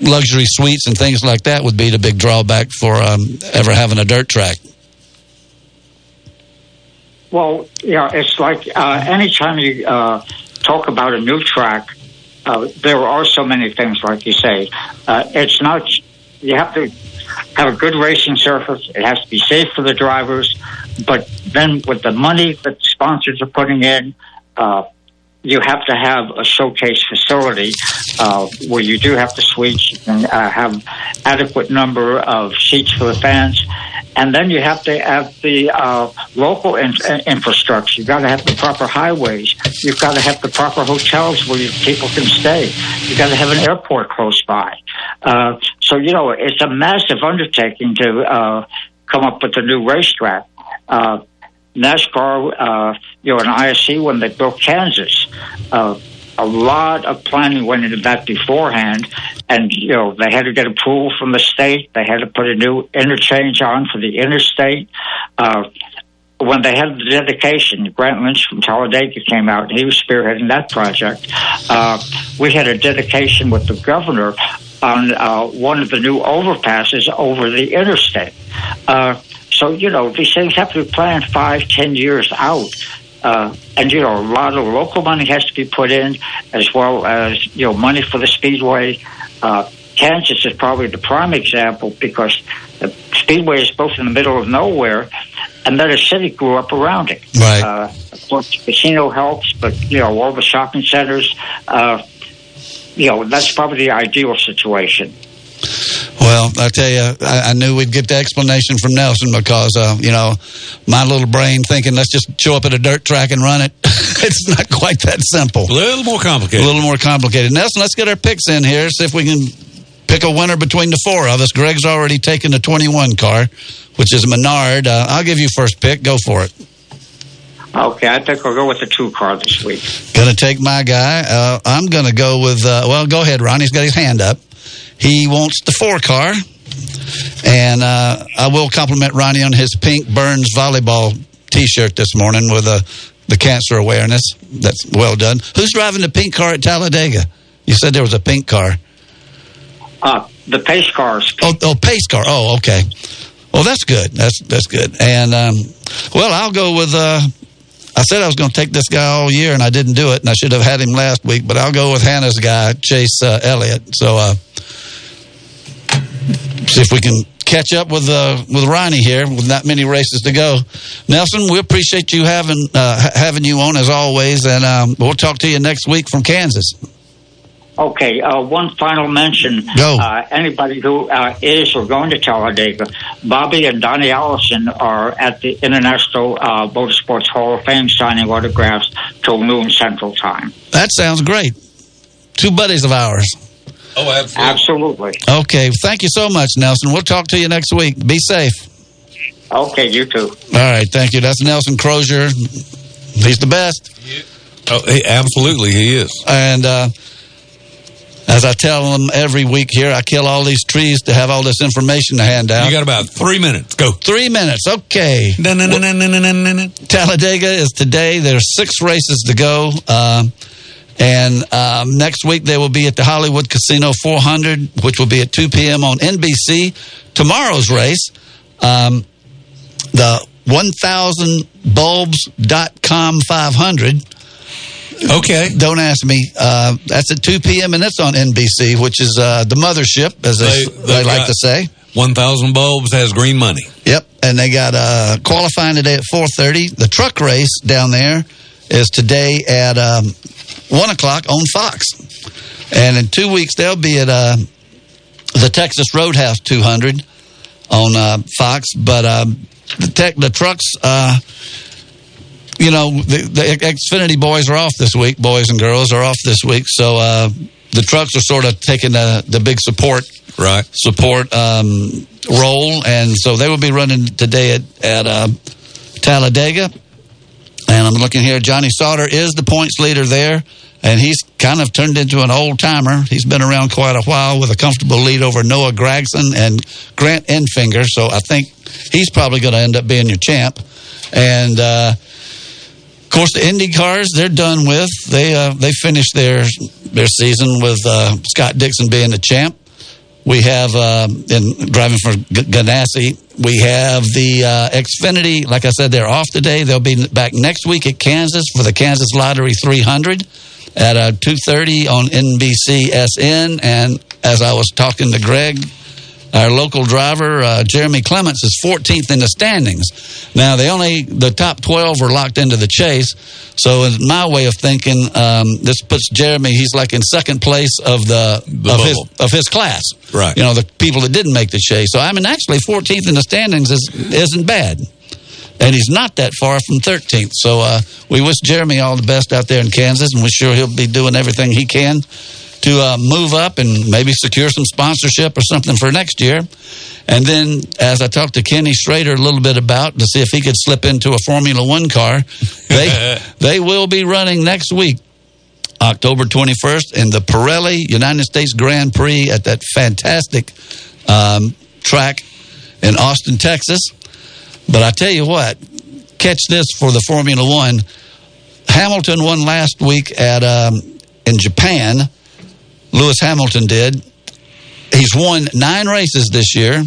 luxury suites and things like that would be the big drawback for um, ever having a dirt track. Well, yeah, it's like uh, anytime you uh, talk about a new track, uh, there are so many things, like you say. Uh, it's not, you have to have a good racing surface. It has to be safe for the drivers. But then with the money that sponsors are putting in, uh, you have to have a showcase facility uh, where you do have suites. You can uh, have adequate number of seats for the fans, and then you have to have the uh, local in- uh, infrastructure. You've got to have the proper highways. You've got to have the proper hotels where you, people can stay. You've got to have an airport close by. Uh, so you know it's a massive undertaking to uh, come up with a new racetrack. Uh, NASCAR, uh, you know, and ISC when they built Kansas. Uh, a lot of planning went into that beforehand, and you know they had to get approval from the state. They had to put a new interchange on for the interstate. Uh, when they had the dedication, Grant Lynch from Talladega came out, and he was spearheading that project. Uh, we had a dedication with the governor on uh, one of the new overpasses over the interstate. Uh, so, you know, these things have to be planned five, ten years out. Uh, and, you know, a lot of local money has to be put in, as well as, you know, money for the speedway. Uh, Kansas is probably the prime example because the speedway is both in the middle of nowhere, and then a city grew up around it. Right. Uh, of course, the casino helps, but, you know, all the shopping centers, uh, you know, that's probably the ideal situation. Well, I tell you, I, I knew we'd get the explanation from Nelson because, uh, you know, my little brain thinking, let's just show up at a dirt track and run it. it's not quite that simple. A little more complicated. A little more complicated. Nelson, let's get our picks in here, see if we can pick a winner between the four of us. Greg's already taken the 21 car, which is Menard. Uh, I'll give you first pick. Go for it. Okay, I think I'll go with the two car this week. Gonna take my guy. Uh, I'm gonna go with. Uh, well, go ahead, Ronnie's got his hand up. He wants the four car, and uh, I will compliment Ronnie on his pink Burns volleyball T-shirt this morning with uh, the cancer awareness. That's well done. Who's driving the pink car at Talladega? You said there was a pink car. Uh, the pace cars. Oh, oh, pace car. Oh, okay. Well, that's good. That's that's good. And um, well, I'll go with. Uh, I said I was going to take this guy all year, and I didn't do it, and I should have had him last week. But I'll go with Hannah's guy, Chase uh, Elliott. So, uh, see if we can catch up with uh, with Ronnie here with not many races to go. Nelson, we appreciate you having uh, having you on as always, and um, we'll talk to you next week from Kansas. Okay, uh, one final mention. Go. Uh, anybody who uh, is or going to Talladega, Bobby and Donnie Allison are at the International uh, Motorsports Hall of Fame signing autographs till noon Central Time. That sounds great. Two buddies of ours. Oh, absolutely. Absolutely. Okay, thank you so much, Nelson. We'll talk to you next week. Be safe. Okay, you too. All right, thank you. That's Nelson Crozier. He's the best. Oh, he, absolutely, he is. And uh, as I tell them every week here, I kill all these trees to have all this information to hand out. You got about three minutes. Go. Three minutes. Okay. Talladega is today. There's six races to go. Uh, and um, next week they will be at the Hollywood Casino 400, which will be at 2 p.m. on NBC. Tomorrow's race, um, the 1000bulbs.com 500. Okay. Don't ask me. Uh, that's at 2 p.m. and that's on NBC, which is uh, the mothership, as they, They- they, like to say. 1,000 bulbs has green money. Yep, and they got uh, qualifying today at 4:30. The truck race down there is today at um, one o'clock on Fox, and in two weeks they'll be at uh, the Texas Roadhouse 200 on uh, Fox. But um, the tech, the trucks, uh, you know, the, the Xfinity boys are off this week. Boys and girls are off this week, so uh, the trucks are sort of taking the the big support right support um, role, and so they will be running today at at uh, Talladega. And I'm looking here. Johnny Sauter is the points leader there, and he's kind of turned into an old timer. He's been around quite a while with a comfortable lead over Noah Gragson and Grant Enfinger. So I think he's probably going to end up being your champ. And uh, of course, the Indy cars they're done with. They uh, they finished their their season with uh, Scott Dixon being the champ. We have uh, in driving for Ganassi. We have the uh, Xfinity. Like I said, they're off today. They'll be back next week at Kansas for the Kansas Lottery 300 at uh, 2:30 on NBC SN. And as I was talking to Greg our local driver uh, Jeremy Clements is 14th in the standings. Now the only the top 12 were locked into the chase. So in my way of thinking, um, this puts Jeremy. He's like in second place of the, The of his of his class. Right. You know the people that didn't make the chase. So I mean, actually 14th in the standings is isn't bad. And he's not that far from 13th. So uh, we wish Jeremy all the best out there in Kansas, and we're sure he'll be doing everything he can to uh, move up and maybe secure some sponsorship or something for next year. And then, as I talked to Kenny Schrader a little bit about to see if he could slip into a Formula One car, they they will be running next week, October 21st, in the Pirelli United States Grand Prix at that fantastic um, track in Austin, Texas. But I tell you what, catch this for the Formula One. Hamilton won last week at um, in Japan. Lewis Hamilton did. He's won nine races this year.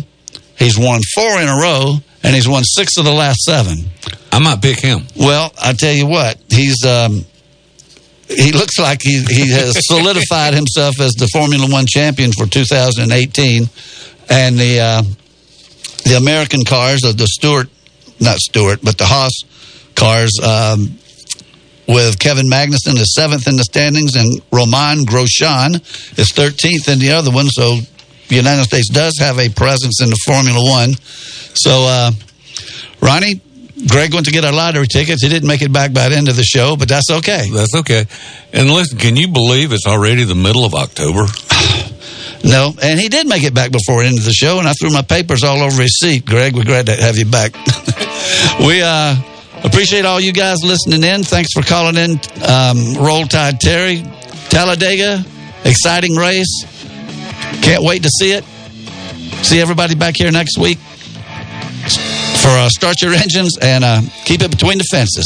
He's won four in a row, and he's won six of the last seven. I might pick him. Well, I tell you what, he's um, he looks like he he has solidified himself as the Formula One champion for 2018, and the uh, the American cars of the Stewart, not Stewart, but the Haas cars. Um, with Kevin Magnussen is seventh in the standings, and Romain Grosjean is 13th in the other one. So the United States does have a presence in the Formula One. So, uh, Ronnie, Greg went to get our lottery tickets. He didn't make it back by the end of the show, but that's okay. That's okay. And listen, can you believe it's already the middle of October? No, and he did make it back before the end of the show, and I threw my papers all over his seat. Greg, we're glad to have you back. we uh, appreciate all you guys listening in. Thanks for calling in. Um, Roll Tide Terry, Talladega, exciting race. Can't wait to see it. See everybody back here next week for uh, Start Your Engines and uh, keep it between the fences.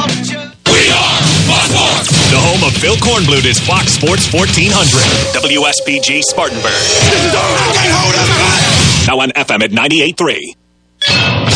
The home of Phil Kornblut is Fox Sports 1400. WSPG Spartanburg. Now on FM at 98.3.